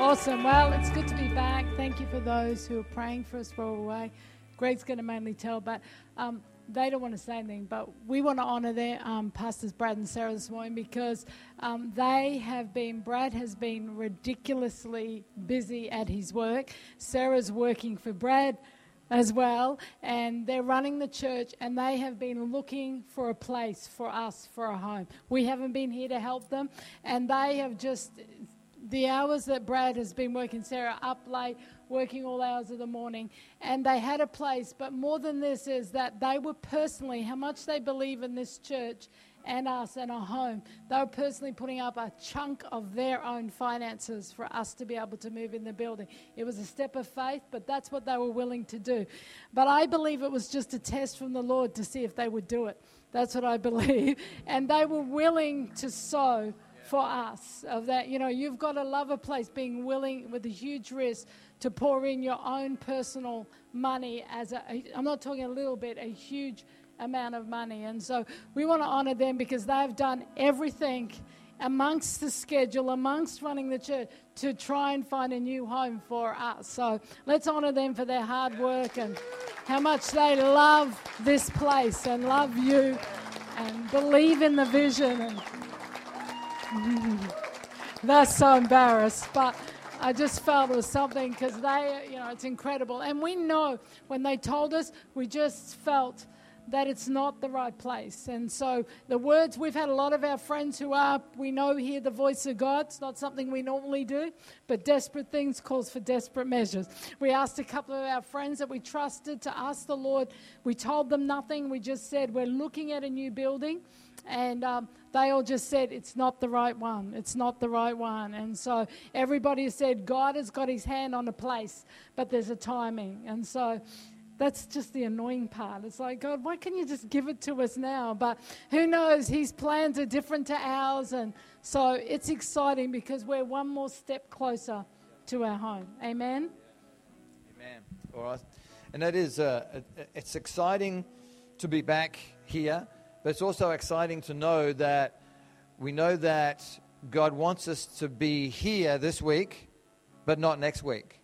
Awesome. Well, it's good to be back. Thank you for those who are praying for us while we're away. Greg's going to mainly tell, but um, they don't want to say anything. But we want to honour their um, pastors, Brad and Sarah, this morning because um, they have been. Brad has been ridiculously busy at his work. Sarah's working for Brad as well, and they're running the church, and they have been looking for a place for us, for a home. We haven't been here to help them, and they have just the hours that Brad has been working, Sarah up late, working all hours of the morning, and they had a place. But more than this is that they were personally, how much they believe in this church and us and our home, they were personally putting up a chunk of their own finances for us to be able to move in the building. It was a step of faith, but that's what they were willing to do. But I believe it was just a test from the Lord to see if they would do it. That's what I believe. And they were willing to sow for us of that you know you've got to love a place being willing with a huge risk to pour in your own personal money as a i'm not talking a little bit a huge amount of money. And so we want to honor them because they've done everything amongst the schedule amongst running the church to try and find a new home for us. So let's honor them for their hard work and how much they love this place and love you and believe in the vision and That's so embarrassed, but I just felt it was something because they, you know, it's incredible. And we know when they told us, we just felt that it's not the right place. And so the words, we've had a lot of our friends who are, we know, hear the voice of God. It's not something we normally do, but desperate things calls for desperate measures. We asked a couple of our friends that we trusted to ask the Lord. We told them nothing. We just said, we're looking at a new building. And um, they all just said, it's not the right one. It's not the right one. And so everybody said, God has got his hand on a place, but there's a timing. And so that's just the annoying part. It's like, God, why can't you just give it to us now? But who knows? His plans are different to ours. And so it's exciting because we're one more step closer to our home. Amen? Amen. All right. And that is, uh, it's exciting to be back here. But it's also exciting to know that we know that God wants us to be here this week, but not next week.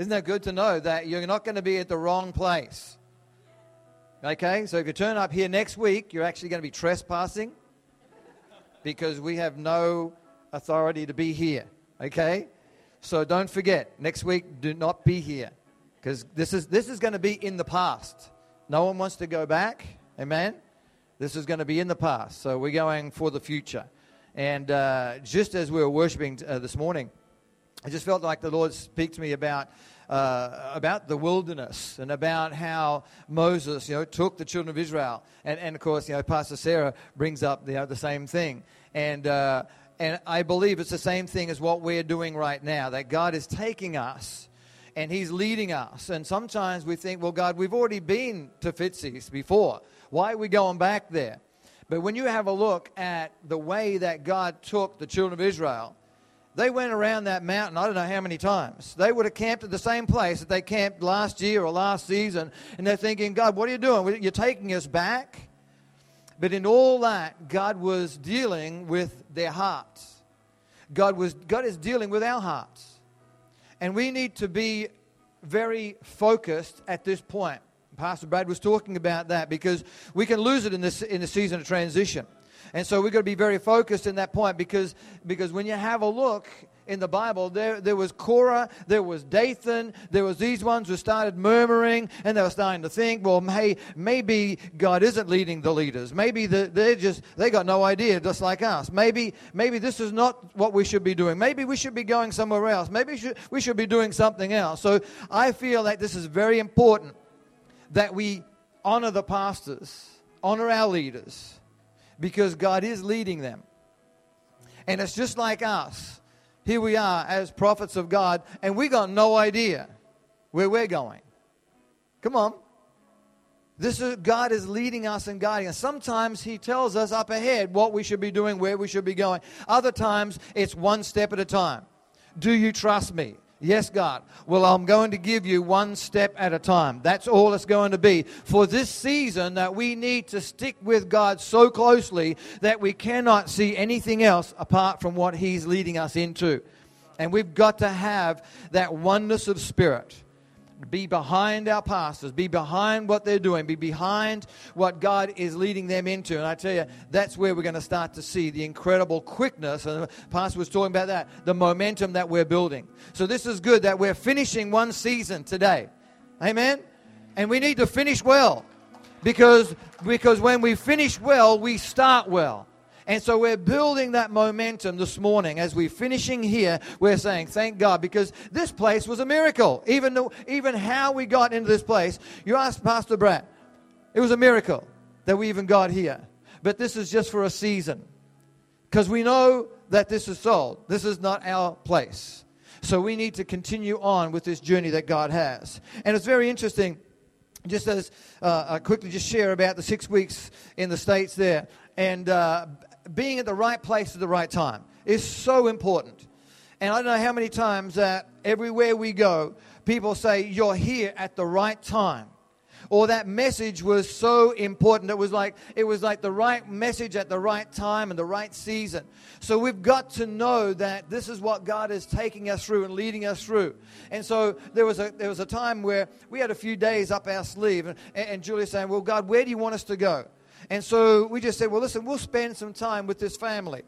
Isn't that good to know that you're not going to be at the wrong place? Okay, so if you turn up here next week, you're actually going to be trespassing because we have no authority to be here. Okay, so don't forget next week, do not be here because this is this is going to be in the past. No one wants to go back. Amen? This is going to be in the past, so we're going for the future. And uh, just as we were worshiping uh, this morning, I just felt like the Lord speak to me about uh, about the wilderness and about how Moses, you know, took the children of Israel, and, and of course, you know, Pastor Sarah brings up the, the same thing, and uh, and I believe it's the same thing as what we're doing right now. That God is taking us and He's leading us, and sometimes we think, well, God, we've already been to Fitzy's before. Why are we going back there? But when you have a look at the way that God took the children of Israel, they went around that mountain, I don't know how many times. They would have camped at the same place that they camped last year or last season, and they're thinking, God, what are you doing? You're taking us back? But in all that, God was dealing with their hearts. God, was, God is dealing with our hearts. And we need to be very focused at this point. Pastor Brad was talking about that because we can lose it in this in the season of transition. And so we've got to be very focused in that point because, because when you have a look in the Bible, there, there was Korah, there was Dathan, there was these ones who started murmuring and they were starting to think, well, hey, maybe God isn't leading the leaders. Maybe the, they just, they got no idea, just like us. Maybe, maybe this is not what we should be doing. Maybe we should be going somewhere else. Maybe we should, we should be doing something else. So I feel that this is very important that we honor the pastors, honor our leaders, because God is leading them. And it's just like us. Here we are as prophets of God, and we got no idea where we're going. Come on. This is God is leading us and guiding us. Sometimes He tells us up ahead what we should be doing, where we should be going. Other times it's one step at a time. Do you trust me? Yes, God. Well, I'm going to give you one step at a time. That's all it's going to be. For this season, that we need to stick with God so closely that we cannot see anything else apart from what He's leading us into. And we've got to have that oneness of spirit. Be behind our pastors, be behind what they're doing, be behind what God is leading them into. And I tell you, that's where we're going to start to see the incredible quickness. And the pastor was talking about that, the momentum that we're building. So this is good that we're finishing one season today. Amen? And we need to finish well because, because when we finish well, we start well. And so we're building that momentum this morning as we're finishing here. We're saying, thank God, because this place was a miracle. Even, though, even how we got into this place, you asked Pastor Brad, it was a miracle that we even got here. But this is just for a season because we know that this is sold. This is not our place. So we need to continue on with this journey that God has. And it's very interesting just as uh, I quickly just share about the six weeks in the States there. And uh, being at the right place at the right time is so important. And I don't know how many times that everywhere we go, people say, You're here at the right time. Or that message was so important. It was like it was like the right message at the right time and the right season. So we've got to know that this is what God is taking us through and leading us through. And so there was a there was a time where we had a few days up our sleeve, and, and Julia saying, "Well, God, where do you want us to go?" And so we just said, well, listen, we'll spend some time with this family.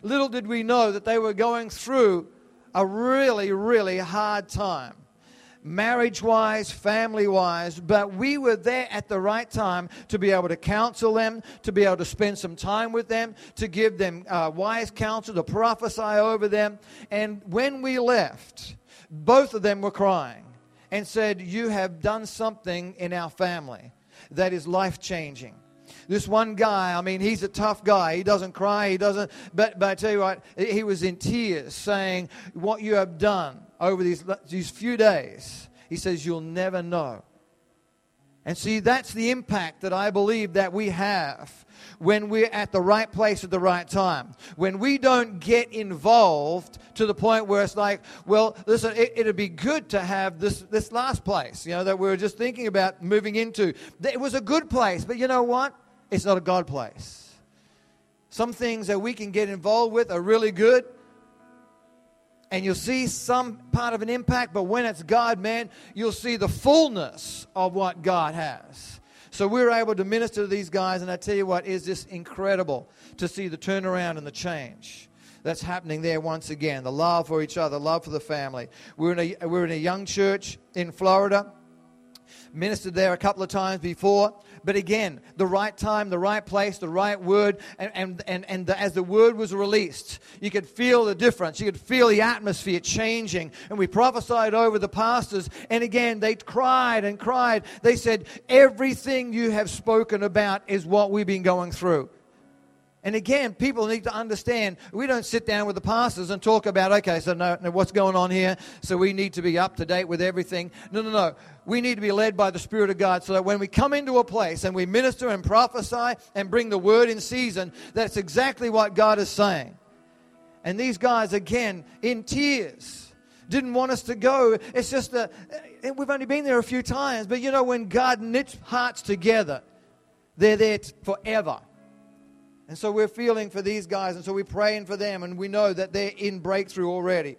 Little did we know that they were going through a really, really hard time, marriage wise, family wise, but we were there at the right time to be able to counsel them, to be able to spend some time with them, to give them uh, wise counsel, to prophesy over them. And when we left, both of them were crying and said, You have done something in our family that is life changing. This one guy, I mean, he's a tough guy. He doesn't cry. He doesn't. But, but I tell you what, he was in tears saying, What you have done over these, these few days, he says, You'll never know. And see, that's the impact that I believe that we have when we're at the right place at the right time. When we don't get involved to the point where it's like, well, listen, it, would be good to have this, this last place, you know, that we were just thinking about moving into. It was a good place, but you know what? It's not a God place. Some things that we can get involved with are really good, and you'll see some part of an impact, but when it's God, man, you'll see the fullness of what God has. So we were able to minister to these guys, and I tell you what, is this incredible to see the turnaround and the change that's happening there once again. The love for each other, love for the family. We're in a, we're in a young church in Florida, ministered there a couple of times before. But again, the right time, the right place, the right word. And, and, and, and the, as the word was released, you could feel the difference. You could feel the atmosphere changing. And we prophesied over the pastors. And again, they cried and cried. They said, Everything you have spoken about is what we've been going through. And again, people need to understand we don't sit down with the pastors and talk about, okay, so no, no, what's going on here? So we need to be up to date with everything. No, no, no. We need to be led by the Spirit of God so that when we come into a place and we minister and prophesy and bring the word in season, that's exactly what God is saying. And these guys, again, in tears, didn't want us to go. It's just that eh, eh, we've only been there a few times, but you know, when God knits hearts together, they're there forever. And so we're feeling for these guys, and so we're praying for them, and we know that they're in breakthrough already.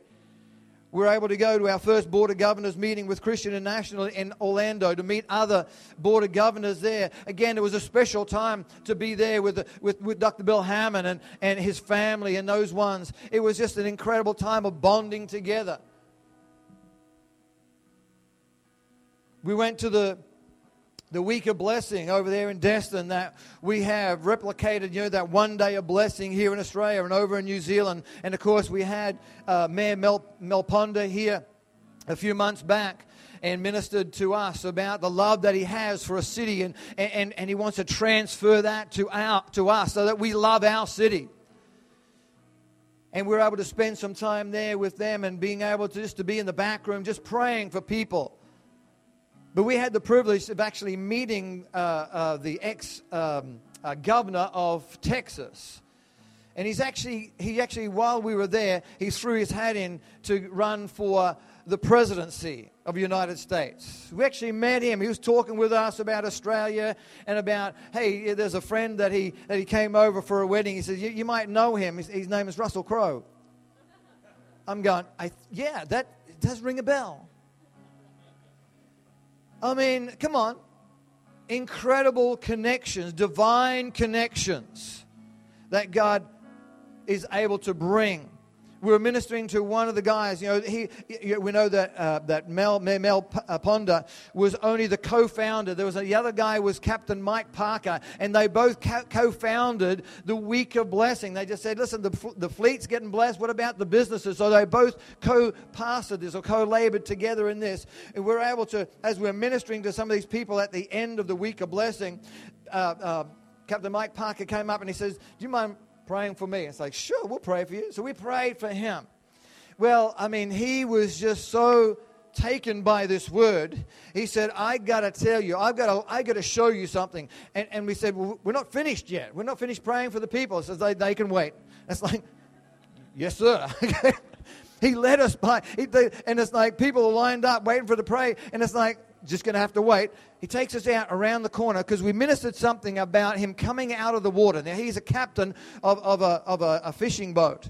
We're able to go to our first Board of Governors meeting with Christian International in Orlando to meet other Board of Governors there. Again, it was a special time to be there with, with, with Dr. Bill Hamon and, and his family and those ones. It was just an incredible time of bonding together. We went to the the week of blessing over there in Destin that we have replicated, you know, that one day of blessing here in Australia and over in New Zealand. And of course, we had uh, Mayor Mel, Mel Ponder here a few months back and ministered to us about the love that he has for a city and, and, and he wants to transfer that to, our, to us so that we love our city and we are able to spend some time there with them and being able to just to be in the back room just praying for people but we had the privilege of actually meeting uh, uh, the ex um, uh, governor of Texas. And he's actually, he actually, while we were there, he threw his hat in to run for the presidency of the United States. We actually met him. He was talking with us about Australia and about, hey, there's a friend that he, that he came over for a wedding. He says, you, you might know him. His, his name is Russell Crowe. I'm going, I, yeah, that does ring a bell. I mean, come on. Incredible connections, divine connections that God is able to bring we were ministering to one of the guys. You know, he, we know that uh, that Mel Mel uh, Ponder was only the co-founder. There was a, the other guy was Captain Mike Parker, and they both co-founded the Week of Blessing. They just said, "Listen, the the fleet's getting blessed. What about the businesses?" So they both co-pastored this or co-labored together in this, and we're able to, as we're ministering to some of these people at the end of the Week of Blessing. Uh, uh Captain Mike Parker came up and he says, Do you mind praying for me. It's like, sure, we'll pray for you. So we prayed for him. Well, I mean, he was just so taken by this word. He said, I got to tell you, I've got to, I got to show you something. And, and we said, well, we're not finished yet. We're not finished praying for the people. Says they, they can wait. It's like, yes, sir. he led us by, he, they, and it's like people are lined up waiting for the pray. And it's like, just going to have to wait. He takes us out around the corner because we ministered something about him coming out of the water. Now, he's a captain of, of, a, of a, a fishing boat.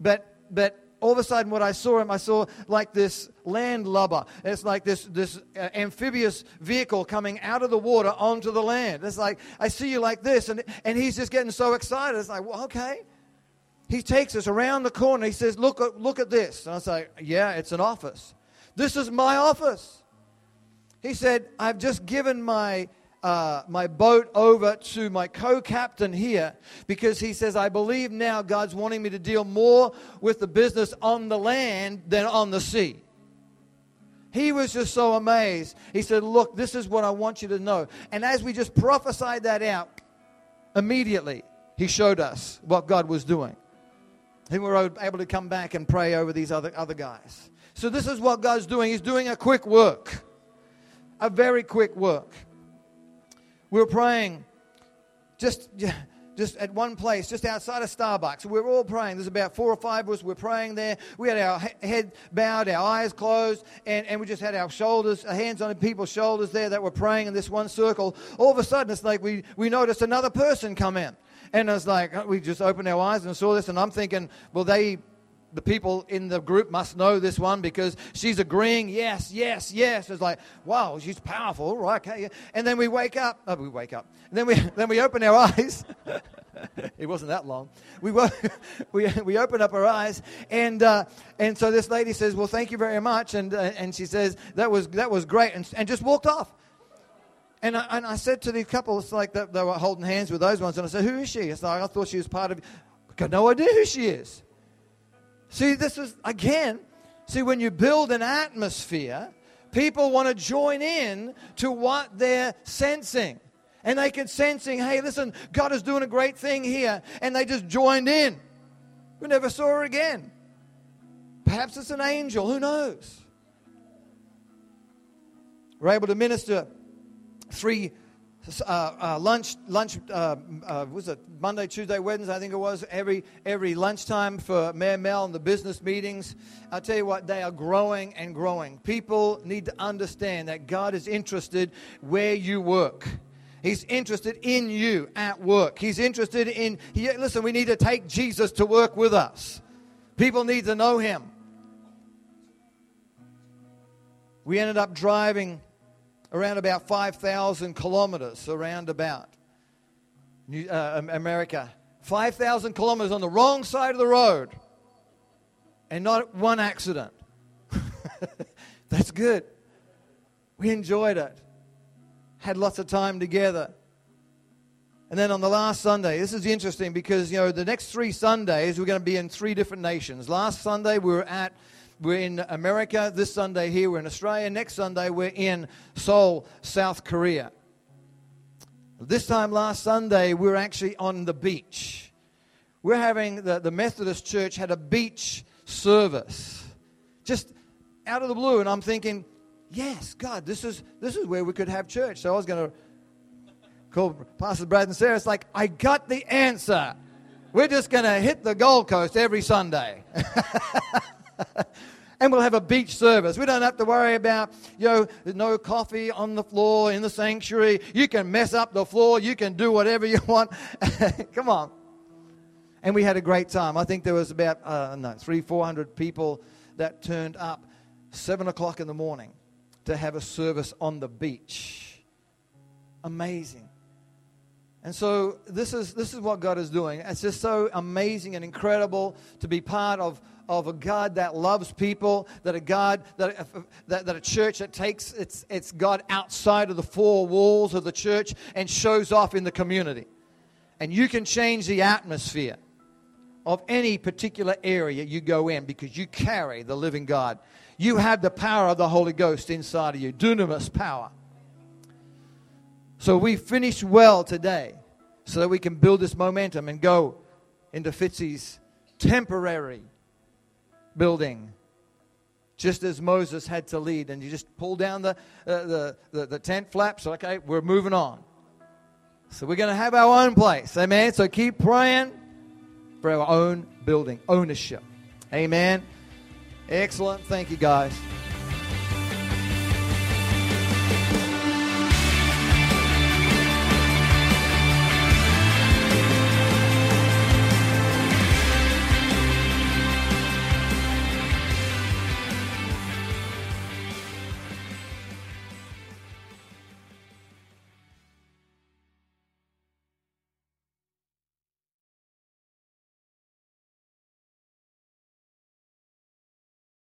But, but all of a sudden, what I saw him, I saw like this land lubber. It's like this, this uh, amphibious vehicle coming out of the water onto the land. It's like, I see you like this. And, and he's just getting so excited. It's like, well, okay. He takes us around the corner. He says, look, look at this. And I say, yeah, it's an office. This is my office. He said, I've just given my, uh, my boat over to my co captain here because he says, I believe now God's wanting me to deal more with the business on the land than on the sea. He was just so amazed. He said, Look, this is what I want you to know. And as we just prophesied that out, immediately he showed us what God was doing. And we were able to come back and pray over these other, other guys. So, this is what God's doing. He's doing a quick work a very quick work. We were praying just, just at one place, just outside of Starbucks. We were all praying. There's about four or five of us. We are praying there. We had our head bowed, our eyes closed, and, and we just had our shoulders, our hands on people's shoulders there that were praying in this one circle. All of a sudden, it's like we, we noticed another person come in. And it's like, we just opened our eyes and saw this, and I'm thinking, well, they the people in the group must know this one because she's agreeing, yes, yes, yes. It's like, wow, she's powerful, right? Okay. And then we wake up. Oh, we wake up. And then we, then we open our eyes. it wasn't that long. We, we, we open up our eyes, and, uh, and so this lady says, well, thank you very much. And, uh, and she says, that was, that was great, and, and just walked off. And I, and I said to the couple, it's like they, were holding hands with those ones, and I said, who is she? It's like, I thought she was part of, got no idea who she is. See, this is, again, see, when you build an atmosphere, people want to join in to what they're sensing. And they can sensing, hey, listen, God is doing a great thing here. And they just joined in. We never saw her again. Perhaps it's an angel, who knows? We're able to minister three uh, uh, lunch, lunch uh, uh, was it Monday, Tuesday, Wednesday? I think it was every every lunchtime for Mayor Mel and the business meetings. I tell you what, they are growing and growing. People need to understand that God is interested where you work. He's interested in you at work. He's interested in. He, listen, we need to take Jesus to work with us. People need to know Him. We ended up driving around about 5,000 kilometers around about New, uh, America. 5,000 kilometers on the wrong side of the road and not one accident. That's good. We enjoyed it. Had lots of time together. And then on the last Sunday, this is interesting because, you know, the next three Sundays we're going to be in three different nations. Last Sunday we were at we're in America. This Sunday here, we're in Australia. Next Sunday, we're in Seoul, South Korea. This time last Sunday, we we're actually on the beach. We're having, the, the Methodist Church had a beach service. Just out of the blue. And I'm thinking, yes, God, this is, this is where we could have church. So I was going to call Pastor Brad and Sarah. It's like, I got the answer. We're just going to hit the Gold Coast every Sunday. and we'll have a beach service. We don't have to worry about, you know, no coffee on the floor in the sanctuary. You can mess up the floor. You can do whatever you want. Come on. And we had a great time. I think there was about, uh, no, three, 400 people that turned up 7 o'clock in the morning to have a service on the beach. Amazing. And so this is, this is what God is doing. It's just so amazing and incredible to be part of, of a God that loves people, that a God, that, that, that a church that takes its, its God outside of the four walls of the church and shows off in the community. And you can change the atmosphere of any particular area you go in because you carry the living God. You have the power of the Holy Ghost inside of you, dunamis power. So we finish well today so that we can build this momentum and go into Fitzy's temporary building. Just as Moses had to lead, and you just pull down the, uh, the, the, the tent flaps. Okay, we're moving on. So we're going to have our own place. Amen. So keep praying for our own building, ownership. Amen. Excellent. Thank you, guys.